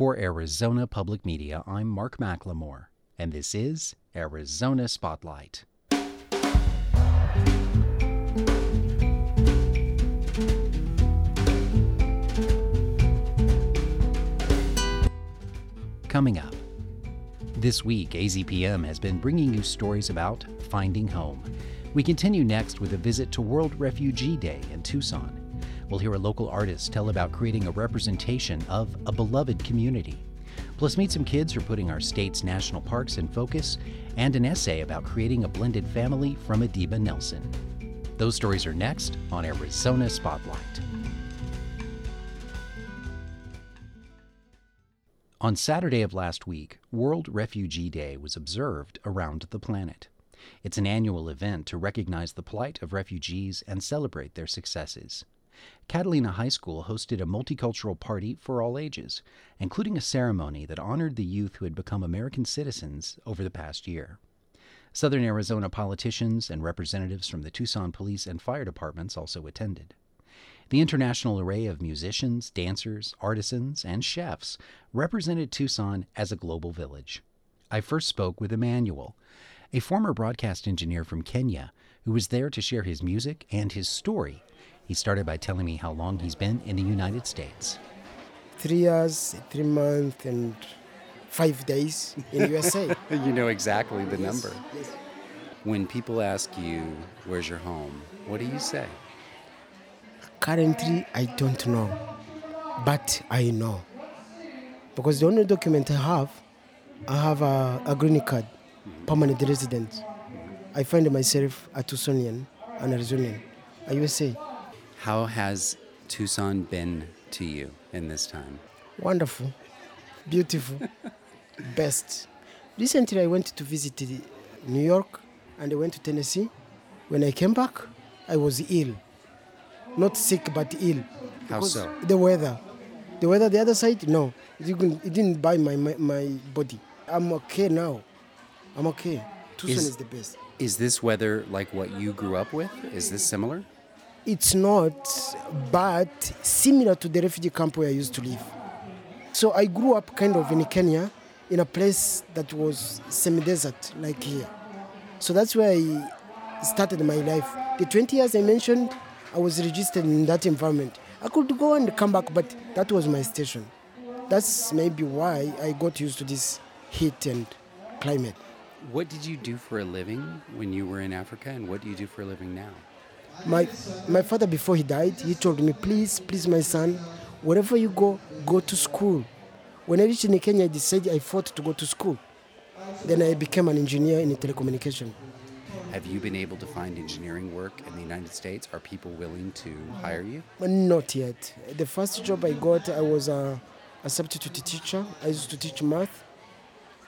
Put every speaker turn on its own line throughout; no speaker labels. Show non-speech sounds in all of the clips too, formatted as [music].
For Arizona Public Media, I'm Mark McLemore, and this is Arizona Spotlight. Coming up. This week, AZPM has been bringing you stories about finding home. We continue next with a visit to World Refugee Day in Tucson. We'll hear a local artist tell about creating a representation of a beloved community. Plus, meet some kids who are putting our state's national parks in focus, and an essay about creating a blended family from Adiba Nelson. Those stories are next on Arizona Spotlight. On Saturday of last week, World Refugee Day was observed around the planet. It's an annual event to recognize the plight of refugees and celebrate their successes. Catalina High School hosted a multicultural party for all ages, including a ceremony that honored the youth who had become American citizens over the past year. Southern Arizona politicians and representatives from the Tucson Police and Fire Departments also attended. The international array of musicians, dancers, artisans, and chefs represented Tucson as a global village. I first spoke with Emmanuel, a former broadcast engineer from Kenya who was there to share his music and his story. He started by telling me how long he's been in the United States.
Three years, three months, and five days in USA. [laughs]
you know exactly the
Yes,
number.
yes.
When people ask you, Where's your home? What do you say?
Currently, I don't know, but I know because the only document I have, I have a, a green card, mm-hmm. permanent resident. I find myself a Tucsonian, an Arizonian, a USA.
How has Tucson been to you in this time?
Wonderful, beautiful, [laughs] best. Recently, I went to visit New York and I went to Tennessee. When I came back, I was ill. Not sick, but ill.
How so?
The weather. The weather, the other side, no. It didn't, buy my, my, my body. I'm okay now. I'm okay. Tucson
Is-
is the best.
Is this weather like what you grew up with? Is this similar?
It's not, but similar to the refugee camp where I used to live. So I grew up kind of in Kenya, in a place that was semi-desert, like here. So that's where I started my life. The 20 years I mentioned, I was registered in that environment. I could go and come back, but that was my station. That's maybe why I got used to this heat and climate.
What did you do for a living when you were in Africa, and what do you do for a living now?
My, my father, before he died, he told me, please, please, my son, wherever you go, go to school. When I reached in Kenya, I decided I fought to go to school. Then I became an engineer in telecommunication.
Have you been able to find engineering work in the United States? Are people willing to hire you?
Not yet. The first job I got, I was a, a substitute teacher. I used to teach math.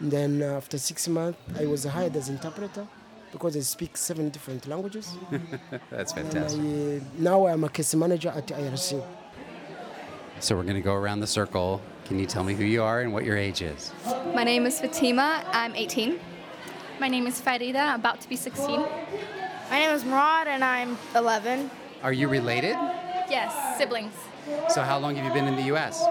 And then uh, after six months, I was hired as interpreter because I speak seven different languages. [laughs]
That's fantastic.
I, uh, now I'm a case manager at IRC.
So we're going to go around the circle. Can you tell me who you are and what your age is?
My name is Fatima. I'm 18.
My name is Farida, I'm about to be 16.
My name is Murad and I'm 11.
Are you related?
Yes, siblings.
So how long have you been in the U.S.?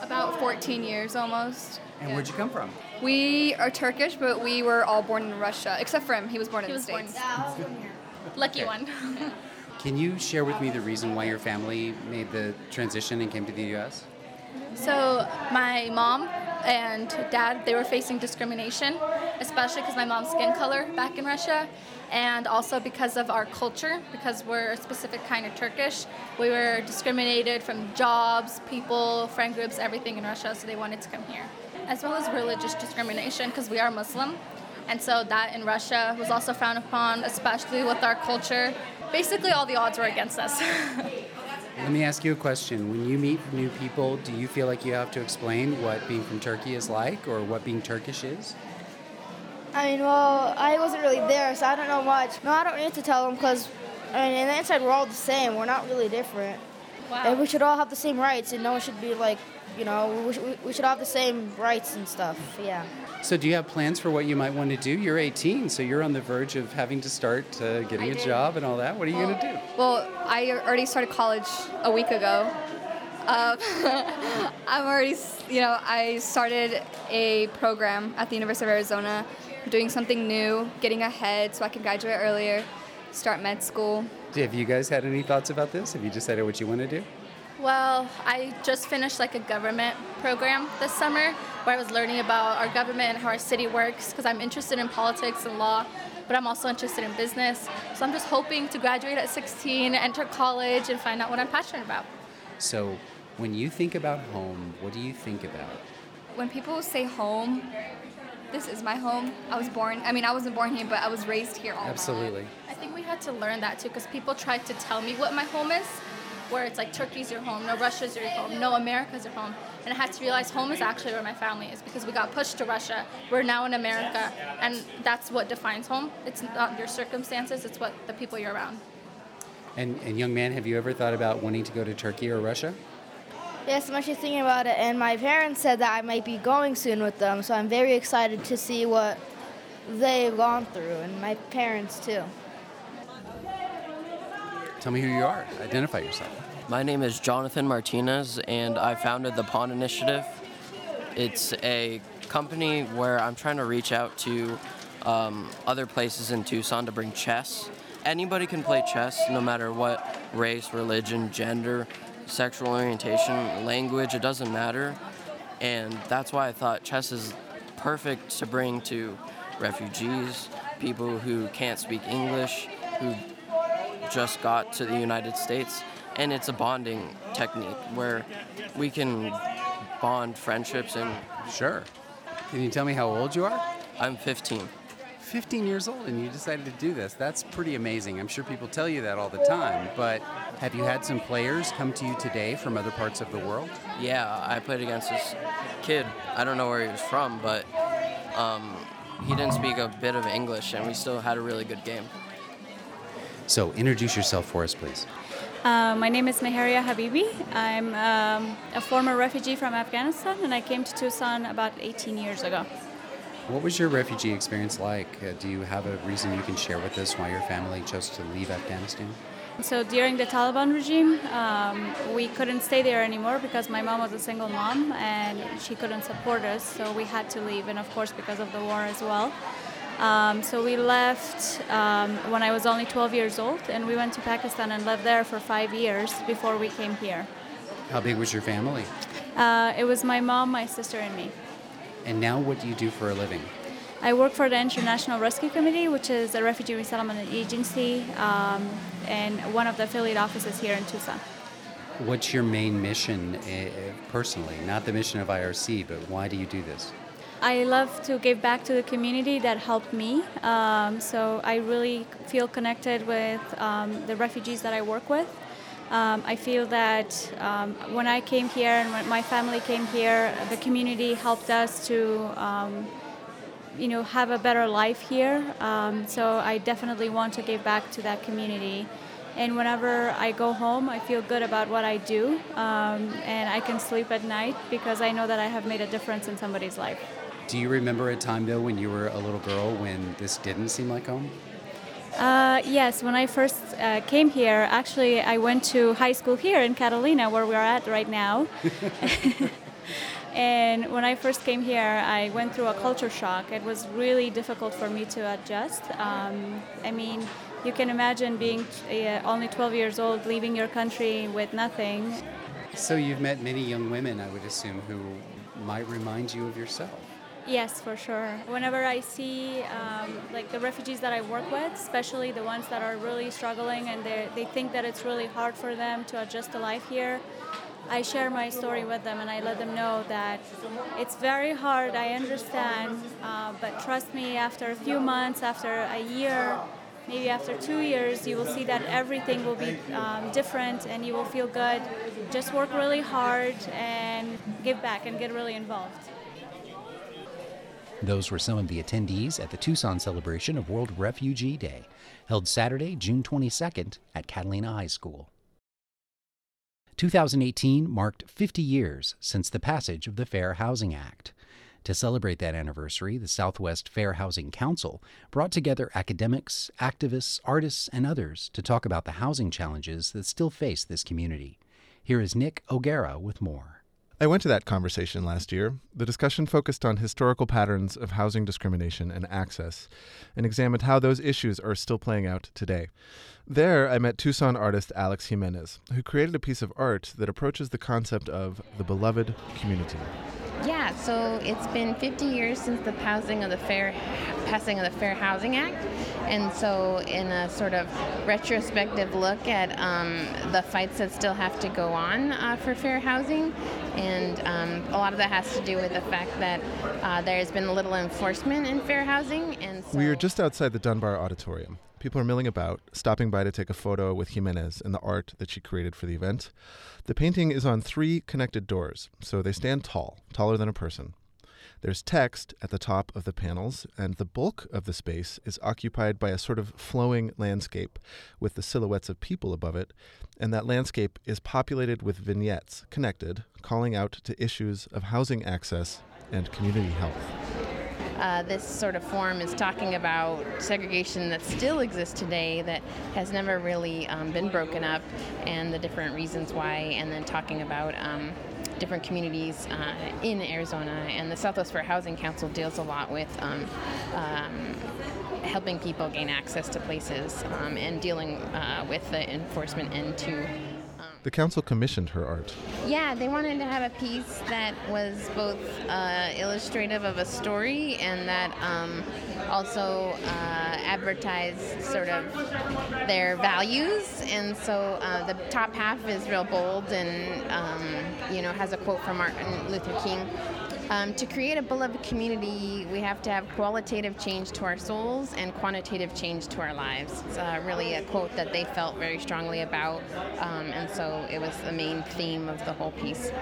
About 14 years almost.
And where'd you come from?
We are Turkish, but we were all born in Russia, except for him. He was born in
He
the
was born
States.
Lucky one. [laughs]
Can you share with me the reason why your family made the transition and came to the U.S.?
so, my mom and dad, they were facing discrimination, especially because my mom's skin color back in Russia, and also because of our culture, because we're a specific kind of Turkish. We were discriminated from jobs, people, friend groups, everything in Russia, so they wanted to come here. As well as religious discrimination, because we are Muslim. And so that in Russia was also frowned upon, especially with our culture. Basically, all the odds were against us. [laughs]
Let me ask you a question. When you meet new people, do you feel like you have to explain what being from Turkey is like or what being Turkish is?
I mean, well, I wasn't really there, so I don't know much. No, I don't need to tell them because, I mean, in the inside, we're all the same. We're not really different. And we should all have the same rights, and no one should be like, you know, we, should- we should have the same rights and stuff. Yeah.
So, do you have plans for what you might want to do? You're 18, so you're on the verge of having to start uh, getting
I
a
did.
job and all that. What are you going to do?
Well, I already started college a week ago. Um, [laughs] I'm already, you know, I started a program at the University of Arizona, doing something new, getting ahead so I can graduate earlier, start med school.
Have you guys had any thoughts about this? Have you decided what you want to do?
Well, I just finished like a government program this summer where I was learning about our government and how our city works because I'm interested in politics and law, but I'm also interested in business. So I'm just hoping to graduate at 16, enter college, and find out what I'm passionate about.
So, when you think about home, what do you think about?
When people say home, this is my home. I was born, I mean, I wasn't born here, but I was raised here all
Absolutely.
I think we had to learn that too because people tried to tell me what my home is, where it's like Turkey's your home, no Russia's your home, no America's your home. And I had to realize home is actually where my family is because we got pushed to Russia. We're now in America, and that's what defines home. It's not your circumstances, it's what the people you're around.
And, and young man, have you ever thought about wanting to go to Turkey or Russia?
Yes, I'm actually thinking about it, and my parents said that I might be going soon with them, so I'm very excited to see what they've gone through, and my parents too.
Tell me who you are. Identify yourself.
My name is Jonathan Martinez, and I founded the Pawn Initiative. It's a company where I'm trying to reach out to um, other places in Tucson to bring chess. Anybody can play chess, no matter what race, religion, gender, sexual orientation, language, it doesn't matter. And that's why I thought chess is perfect to bring to refugees, people who can't speak English, who just got to the United States. And it's a bonding technique where we can bond friendships and
Sure. Can you tell me how old you are?
I'm 15.
15 years old and you decided to do this. That's pretty amazing. I'm sure people tell you that all the time, but have you had some players come to you today from other parts of the world?
Yeah, I played against this kid. I don't know where he was from, but um, he didn't speak a bit of English, and we still had a really good game.
So, introduce yourself for us, please.
Uh, my name is Meharia Habibi. I'm um, a former refugee from Afghanistan, and I came to Tucson about 18 years ago.
What was your refugee experience like? Uh, do you have a reason you can share with us why your family chose to leave Afghanistan?
So during the Taliban regime, um, we couldn't stay there anymore because my mom was a single mom and she couldn't support us, so we had to leave, and of course because of the war as well. Um, so we left um, when I was only 12 years old, and we went to Pakistan and lived there for five years before we came here.
How big was your family?
Uh, it was my mom, my sister, and me.
And now, what do you do for a living?
I work for the International Rescue Committee, which is a refugee resettlement agency um, and one of the affiliate offices here in Tucson.
What's your main mission uh, personally? Not the mission of IRC, but why do you do this?
I love to give back to the community that helped me. Um, so I really feel connected with um, the refugees that I work with. Um, I feel that um, when I came here and when my family came here, the community helped us to, um, you know, have a better life here. Um, so I definitely want to give back to that community. And whenever I go home, I feel good about what I do, and I can sleep at night because I know that I have made a difference in somebody's life.
Do you remember a time though when you were a little girl when this didn't seem like home?
Uh, yes, when I first uh, came here, actually, I went to high school here in Catalina, where we're at right now. [laughs] [laughs] and when I first came here, I went through a culture shock. It was really difficult for me to adjust. Um, I mean, you can imagine being uh, only 12 years old, leaving your country with nothing.
So you've met many young women, I would assume, who might remind you of yourself.
Yes, for sure. Whenever I see um, like the refugees that I work with, especially the ones that are really struggling and they they think that it's really hard for them to adjust to life here, I share my story with them and I let them know that it's very hard. I understand, uh, but trust me. After a few months, after a year, maybe after two years, you will see that everything will be um, different and you will feel good. Just work really hard and give back and get really involved.
Those were some of the attendees at the Tucson celebration of World Refugee Day, held Saturday, June 22nd at Catalina High School. 2018 marked 50 years since the passage of the Fair Housing Act. To celebrate that anniversary, the Southwest Fair Housing Council brought together academics, activists, artists, and others to talk about the housing challenges that still face this community. Here is Nick O'Gara with more.
I went to that conversation last year. The discussion focused on historical patterns of housing discrimination and access and examined how those issues are still playing out today. There, I met Tucson artist Alex Jimenez, who created a piece of art that approaches the concept of the beloved community.
Yeah, so it's been 50 years since the passing of the fair passing of the Fair Housing Act, and so in a sort of retrospective look at um, the fights that still have to go on uh, for fair housing, and um, a lot of that has to do with the fact that uh, there has been little enforcement in fair housing, and so
we are just outside the Dunbar Auditorium. People are milling about, stopping by to take a photo with Jimenez and the art that she created for the event. The painting is on three connected doors, so they stand tall, taller than a person. There's text at the top of the panels, and the bulk of the space is occupied by a sort of flowing landscape with the silhouettes of people above it, and that landscape is populated with vignettes connected, calling out to issues of housing access and community health.
Uh, this sort of form is talking about segregation that still exists today that has never really um, been broken up and the different reasons why, and then talking about um, different communities uh, in Arizona. And the Southwest Fair Housing Council deals a lot with um, um helping people gain access to places um, and dealing uh, with the enforcement into
the council commissioned her art.
Yeah, they wanted to have a piece that was both uh, illustrative of a story and that um, also uh, advertised sort of their values. And so uh, the top half is real bold and um, you know has a quote from Martin Luther King um, to create a beloved community, we have to have qualitative change to our souls and quantitative change to our lives. It's uh, really a quote that they felt very strongly about, um, and so it was the main theme of the whole piece.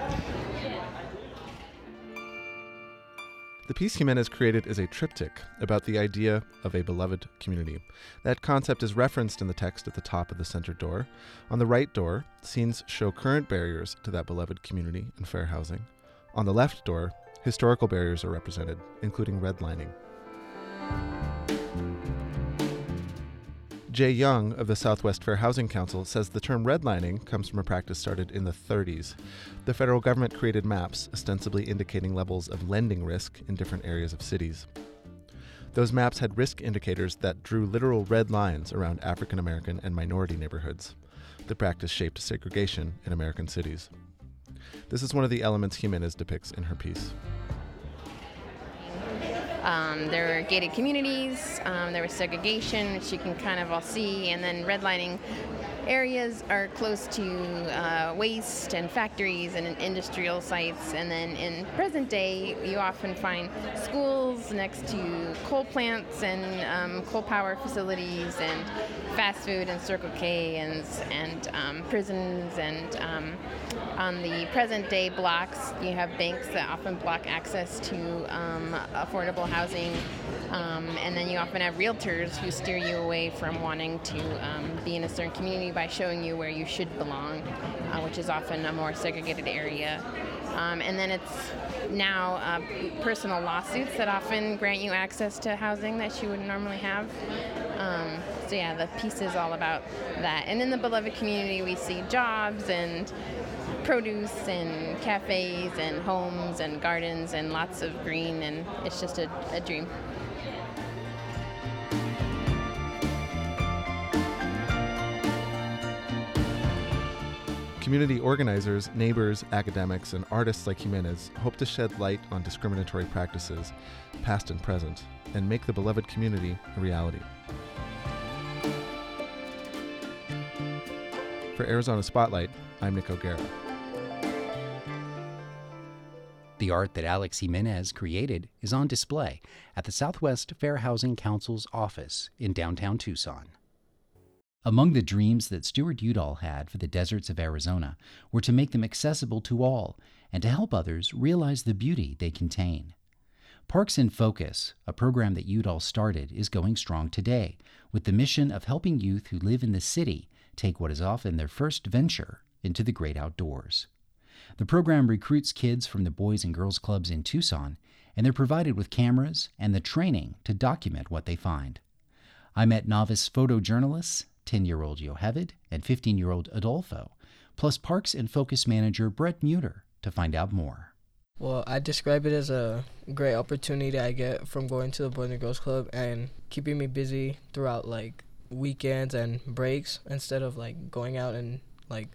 The piece Jimenez created is a triptych about the idea of a beloved community. That concept is referenced in the text at the top of the center door. On the right door, scenes show current barriers to that beloved community and fair housing. On the left door, Historical barriers are represented, including redlining. Jay Young of the Southwest Fair Housing Council says the term redlining comes from a practice started in the 30s. The federal government created maps ostensibly indicating levels of lending risk in different areas of cities. Those maps had risk indicators that drew literal red lines around African American and minority neighborhoods. The practice shaped segregation in American cities. This is one of the elements Jimenez depicts in her piece.
Um, there were gated communities, um, there was segregation, which you can kind of all see, and then redlining areas are close to uh, waste and factories and industrial sites. And then in present day, you often find schools next to coal plants and um, coal power facilities and fast food and Circle K and, and um, prisons. And um, on the present day blocks, you have banks that often block access to um, affordable housing. Um, and then you often have realtors who steer you away from wanting to um, be in a certain community by showing you where you should belong, uh, which is often a more segregated area. Um, and then it's now uh, personal lawsuits that often grant you access to housing that you wouldn't normally have. Um, so yeah, the piece is all about that. And in the beloved community, we see jobs and produce and cafes and homes and gardens and lots of green, and it's just a, a dream.
Community organizers, neighbors, academics, and artists like Jimenez hope to shed light on discriminatory practices, past and present, and make the beloved community a reality. For Arizona Spotlight, I'm Nick O'Gara.
The art that Alex Jimenez created is on display at the Southwest Fair Housing Council's office in downtown Tucson. Among the dreams that Stewart Udall had for the deserts of Arizona were to make them accessible to all and to help others realize the beauty they contain. Parks in Focus, a program that Udall started, is going strong today, with the mission of helping youth who live in the city take what is often their first venture into the great outdoors. The program recruits kids from the Boys and Girls Clubs in Tucson, and they're provided with cameras and the training to document what they find. I met novice photojournalists 10 year old Yocheved and 15 year old Adolfo, plus Parks in Focus Manager Brett Muter to find out more.
Well, I describe it as a great opportunity I get from going to the Boys and Girls Club and keeping me busy throughout like weekends and breaks instead of like going out and like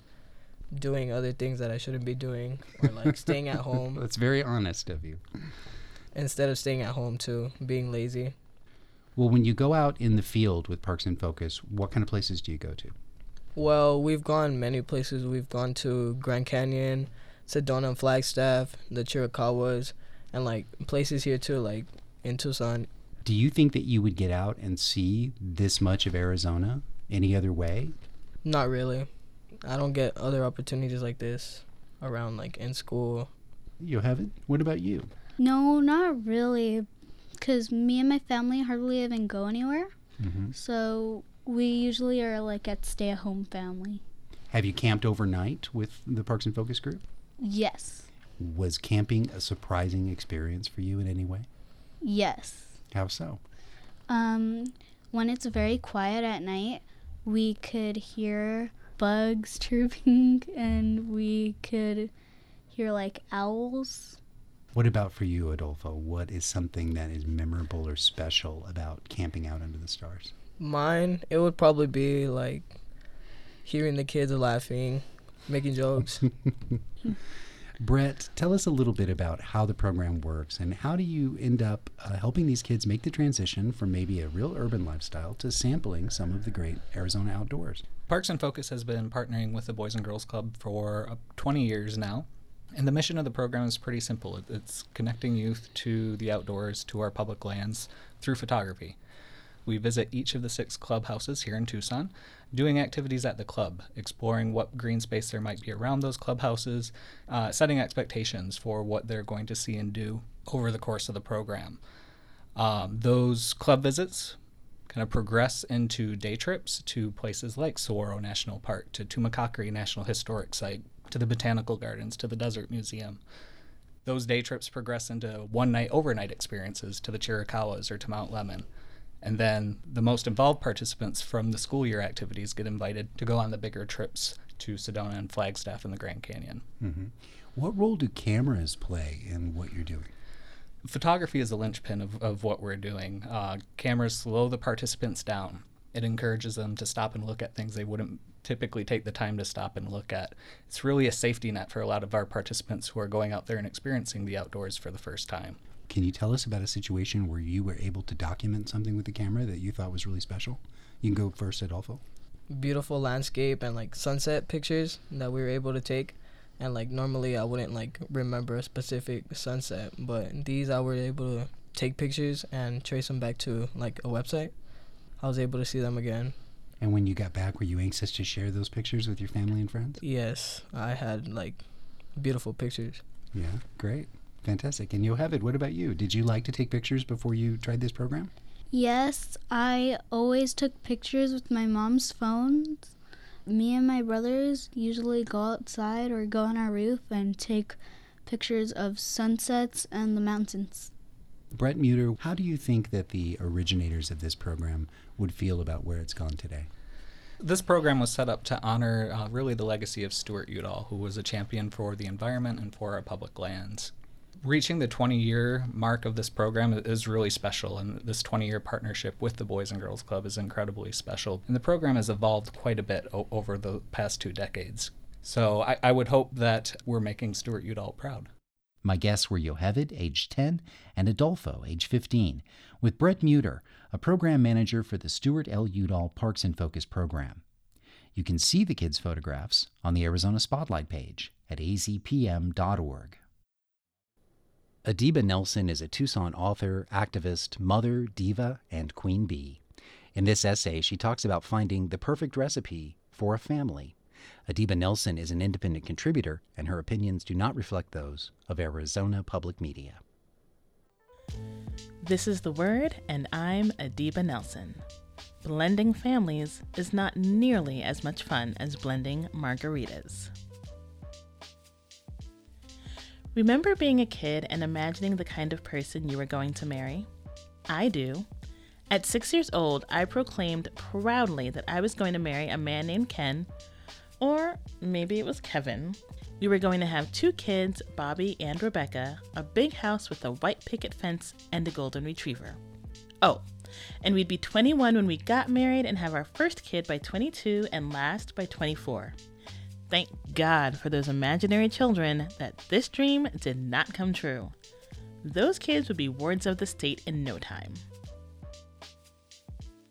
doing other things that I shouldn't be doing or like staying at home.
That's very honest of you.
Instead of staying at home too, being lazy.
Well, when you go out in the field with Parks in Focus, what kind of places do you go to?
Well, we've gone many places. We've gone to Grand Canyon, Sedona and Flagstaff, the Chiricahuas, and like places here too, like in Tucson.
Do you think that you would get out and see this much of Arizona any other way?
Not really. I don't get other opportunities like this around like in school.
You haven't? What about you?
No, not really. Because me and my family hardly even go anywhere.
Mm-hmm.
So we usually are like at stay at home family.
Have you camped overnight with the Parks in Focus group?
Yes.
Was camping a surprising experience for you in any way?
Yes.
How so?
Um, when it's very quiet at night, we could hear bugs [laughs] chirping and we could hear like owls.
What about for you, Adolfo? What is something that is memorable or special about camping out under the stars?
Mine, it would probably be like hearing the kids laughing, making jokes. [laughs]
Brett, tell us a little bit about how the program works and how do you end up uh, helping these kids make the transition from maybe a real urban lifestyle to sampling some of the great Arizona outdoors?
Parks in Focus has been partnering with the Boys and Girls Club for uh, 20 years now. And the mission of the program is pretty simple it's connecting youth to the outdoors, to our public lands through photography. We visit each of the six clubhouses here in Tucson, doing activities at the club, exploring what green space there might be around those clubhouses, uh, setting expectations for what they're going to see and do over the course of the program. Um, those club visits kind of progress into day trips to places like Saguaro National Park, to Tumacacori National Historic Site, to the Botanical Gardens, to the Desert Museum. Those day trips progress into one night overnight experiences to the Chiricahuas or to Mount Lemmon. And then the most involved participants from the school year activities get invited to go on the bigger trips to Sedona and Flagstaff and the Grand Canyon.
Mm-hmm. What role do cameras play in what you're doing?
Photography is the linchpin of, of what we're doing. Uh, cameras slow the participants down. It encourages them to stop and look at things they wouldn't typically take the time to stop and look at. It's really a safety net for a lot of our participants who are going out there and experiencing the outdoors for the first time.
Can you tell us about a situation where you were able to document something with the camera that you thought was really special? You can go first, Adolfo.
Beautiful landscape and like sunset pictures that we were able to take. And like normally I wouldn't like remember a specific sunset, but these I were able to take pictures and trace them back to like a website. I was able to see them again.
And when you got back, were you anxious to share those pictures with your family and friends?
Yes, I had like beautiful pictures.
Yeah, great. Fantastic. And you'll have it. what about you? Did you like to take pictures before you tried this program?
Yes, I always took pictures with my mom's phones. Me and my brothers usually go outside or go on our roof and take pictures of sunsets and the mountains.
Brett Muter, how do you think that the originators of this program would feel about where it's gone today?
This program was set up to honor uh, really the legacy of Stewart Udall, who was a champion for the environment and for our public lands reaching the 20 year mark of this program is really special, and this 20 year partnership with the Boys and Girls Club is incredibly special. And the program has evolved quite a bit o- over the past two decades. So I, I would hope that we're making Stewart Udall proud.
My guests were Yocheved, age 10, and Adolfo, age 15, with Brett Muter, a program manager for the Stewart L. Udall Parks in Focus program. You can see the kids' photographs on the Arizona Spotlight page at azpm.org. Adiba Nelson is a Tucson author, activist, mother, diva, and queen bee. In this essay, she talks about finding the perfect recipe for a family. Adiba Nelson is an independent contributor, and her opinions do not reflect those of Arizona Public Media.
This is The Word, and I'm Adiba Nelson. Blending families is not nearly as much fun as blending margaritas. Remember being a kid and imagining the kind of person you were going to marry? I do. At six years old, I proclaimed proudly that I was going to marry a man named Ken, Or maybe it was Kevin. We were going to have two kids, Bobby and Rebecca, a big house with a white picket fence, and a golden retriever. Oh, and we'd be 21 when we got married and have our first kid by 22 and last by 24. Thank God for those imaginary children that this dream did not come true. Those kids would be wards of the state in no time.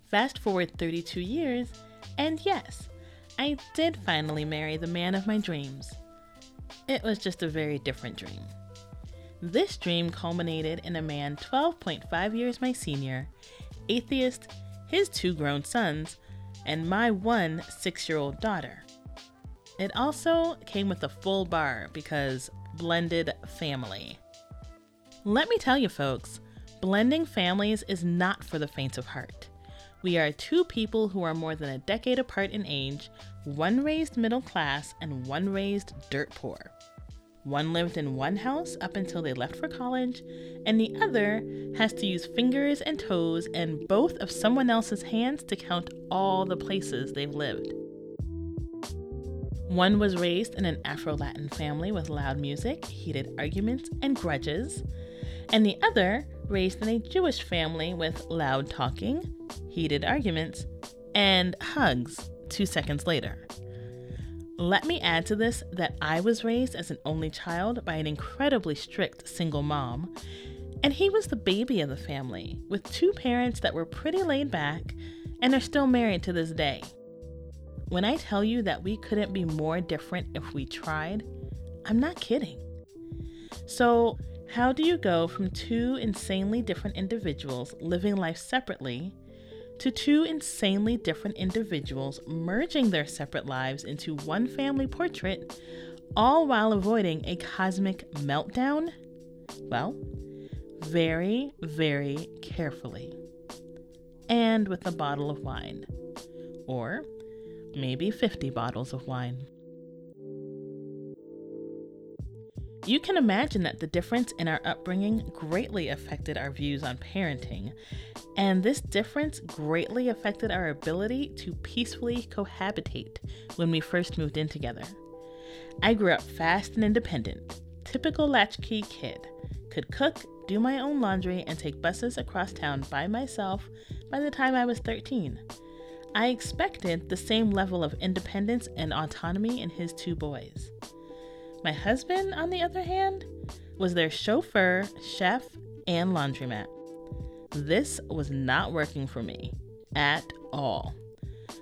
Fast forward 32 years, and yes, I did finally marry the man of my dreams. It was just a very different dream. This dream culminated in a man 12.5 years my senior, atheist, his two grown sons, and my one six year old daughter. It also came with a full bar because blended family. Let me tell you, folks, blending families is not for the faint of heart. We are two people who are more than a decade apart in age, one raised middle class and one raised dirt poor. One lived in one house up until they left for college, and the other has to use fingers and toes and both of someone else's hands to count all the places they've lived. One was raised in an Afro Latin family with loud music, heated arguments, and grudges, and the other raised in a Jewish family with loud talking, heated arguments, and hugs two seconds later. Let me add to this that I was raised as an only child by an incredibly strict single mom, and he was the baby of the family, with two parents that were pretty laid back and are still married to this day. When I tell you that we couldn't be more different if we tried, I'm not kidding. So, how do you go from two insanely different individuals living life separately to two insanely different individuals merging their separate lives into one family portrait, all while avoiding a cosmic meltdown? Well, very, very carefully. And with a bottle of wine. Or maybe 50 bottles of wine. You can imagine that the difference in our upbringing greatly affected our views on parenting, and this difference greatly affected our ability to peacefully cohabitate when we first moved in together. I grew up fast and independent, typical latchkey kid, could cook, do my own laundry, and take buses across town by myself by the time I was 13. I expected the same level of independence and autonomy in his two boys. My husband, on the other hand, was their chauffeur, chef, and laundromat. This was not working for me at all.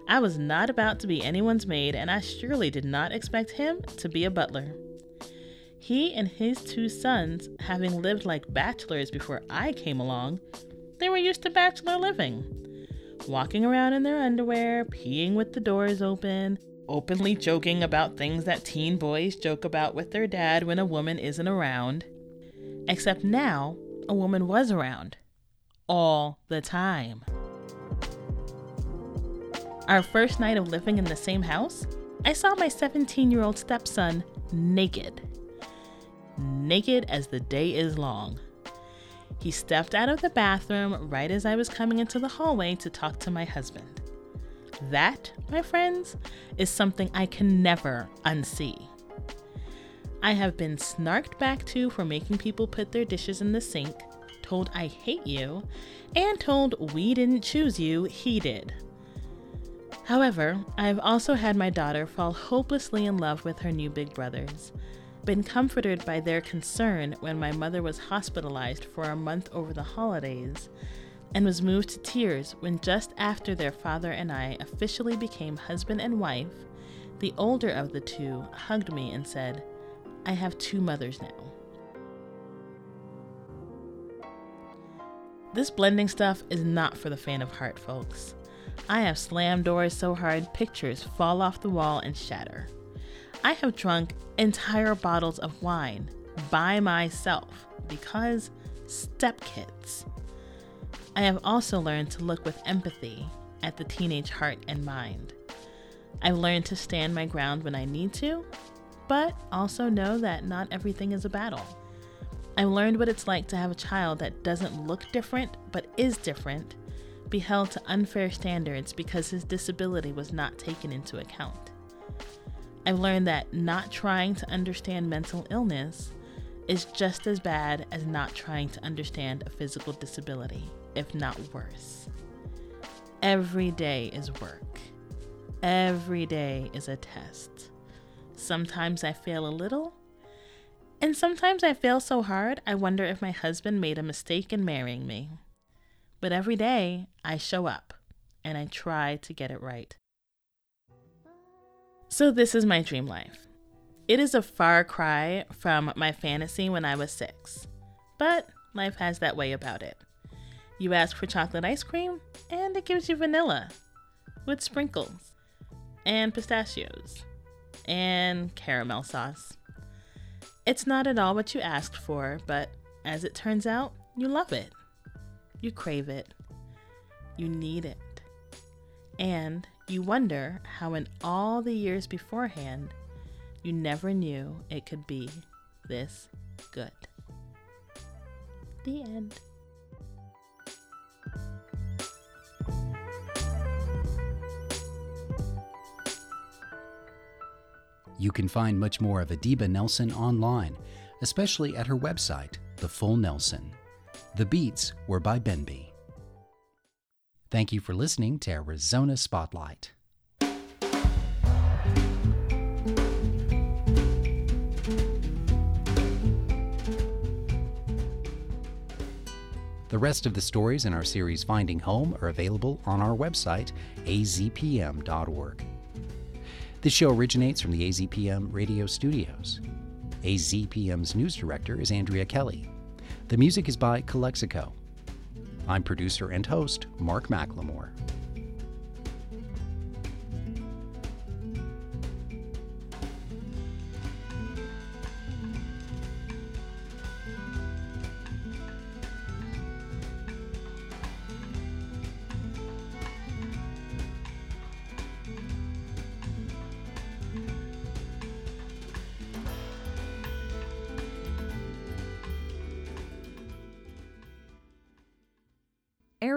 I was not about to be anyone's maid, and I surely did not expect him to be a butler. He and his two sons, having lived like bachelors before I came along, they were used to bachelor living walking around in their underwear, peeing with the doors open, openly joking about things that teen boys joke about with their dad when a woman isn't around. Except now, a woman was around. All the time. Our first night of living in the same house, I saw my 17 year old stepson naked. Naked as the day is long. He stepped out of the bathroom right as I was coming into the hallway to talk to my husband. That, my friends, is something I can never unsee. I have been snarked back to for making people put their dishes in the sink, told I hate you, and told we didn't choose you, he did. However, I've also had my daughter fall hopelessly in love with her new big brothers been comforted by their concern when my mother was hospitalized for a month over the holidays, and was moved to tears when just after their father and I officially became husband and wife, the older of the two hugged me and said, I have two mothers now. This blending stuff is not for the faint of heart, folks. I have slammed doors so hard pictures fall off the wall and shatter. I have drunk entire bottles of wine by myself because stepkids. I have also learned to look with empathy at the teenage heart and mind. I've learned to stand my ground when I need to, but also know that not everything is a battle. I've learned what it's like to have a child that doesn't look different but is different, be held to unfair standards because his disability was not taken into account. I've learned that not trying to understand mental illness is just as bad as not trying to understand a physical disability, if not worse. Every day is work. Every day is a test. Sometimes I fail a little, and sometimes I fail so hard I wonder if my husband made a mistake in marrying me. But every day I show up and I try to get it right. So, this is my dream life. It is a far cry from my fantasy when I was six, but life has that way about it. You ask for chocolate ice cream, and it gives you vanilla with sprinkles, and pistachios, and caramel sauce. It's not at all what you asked for, but as it turns out, you love it. You crave it. You need it. And you wonder how, in all the years beforehand, you never knew it could be this good. The end.
You can find much more of Adiba Nelson online, especially at her website, The Full Nelson. The beats were by Benby. Thank you for listening to Arizona Spotlight. The rest of the stories in our series Finding Home are available on our website, azpm.org. This show originates from the AZPM radio studios. AZPM's news director is Andrea Kelly. The music is by Calexico. I'm producer and host Mark McLemore.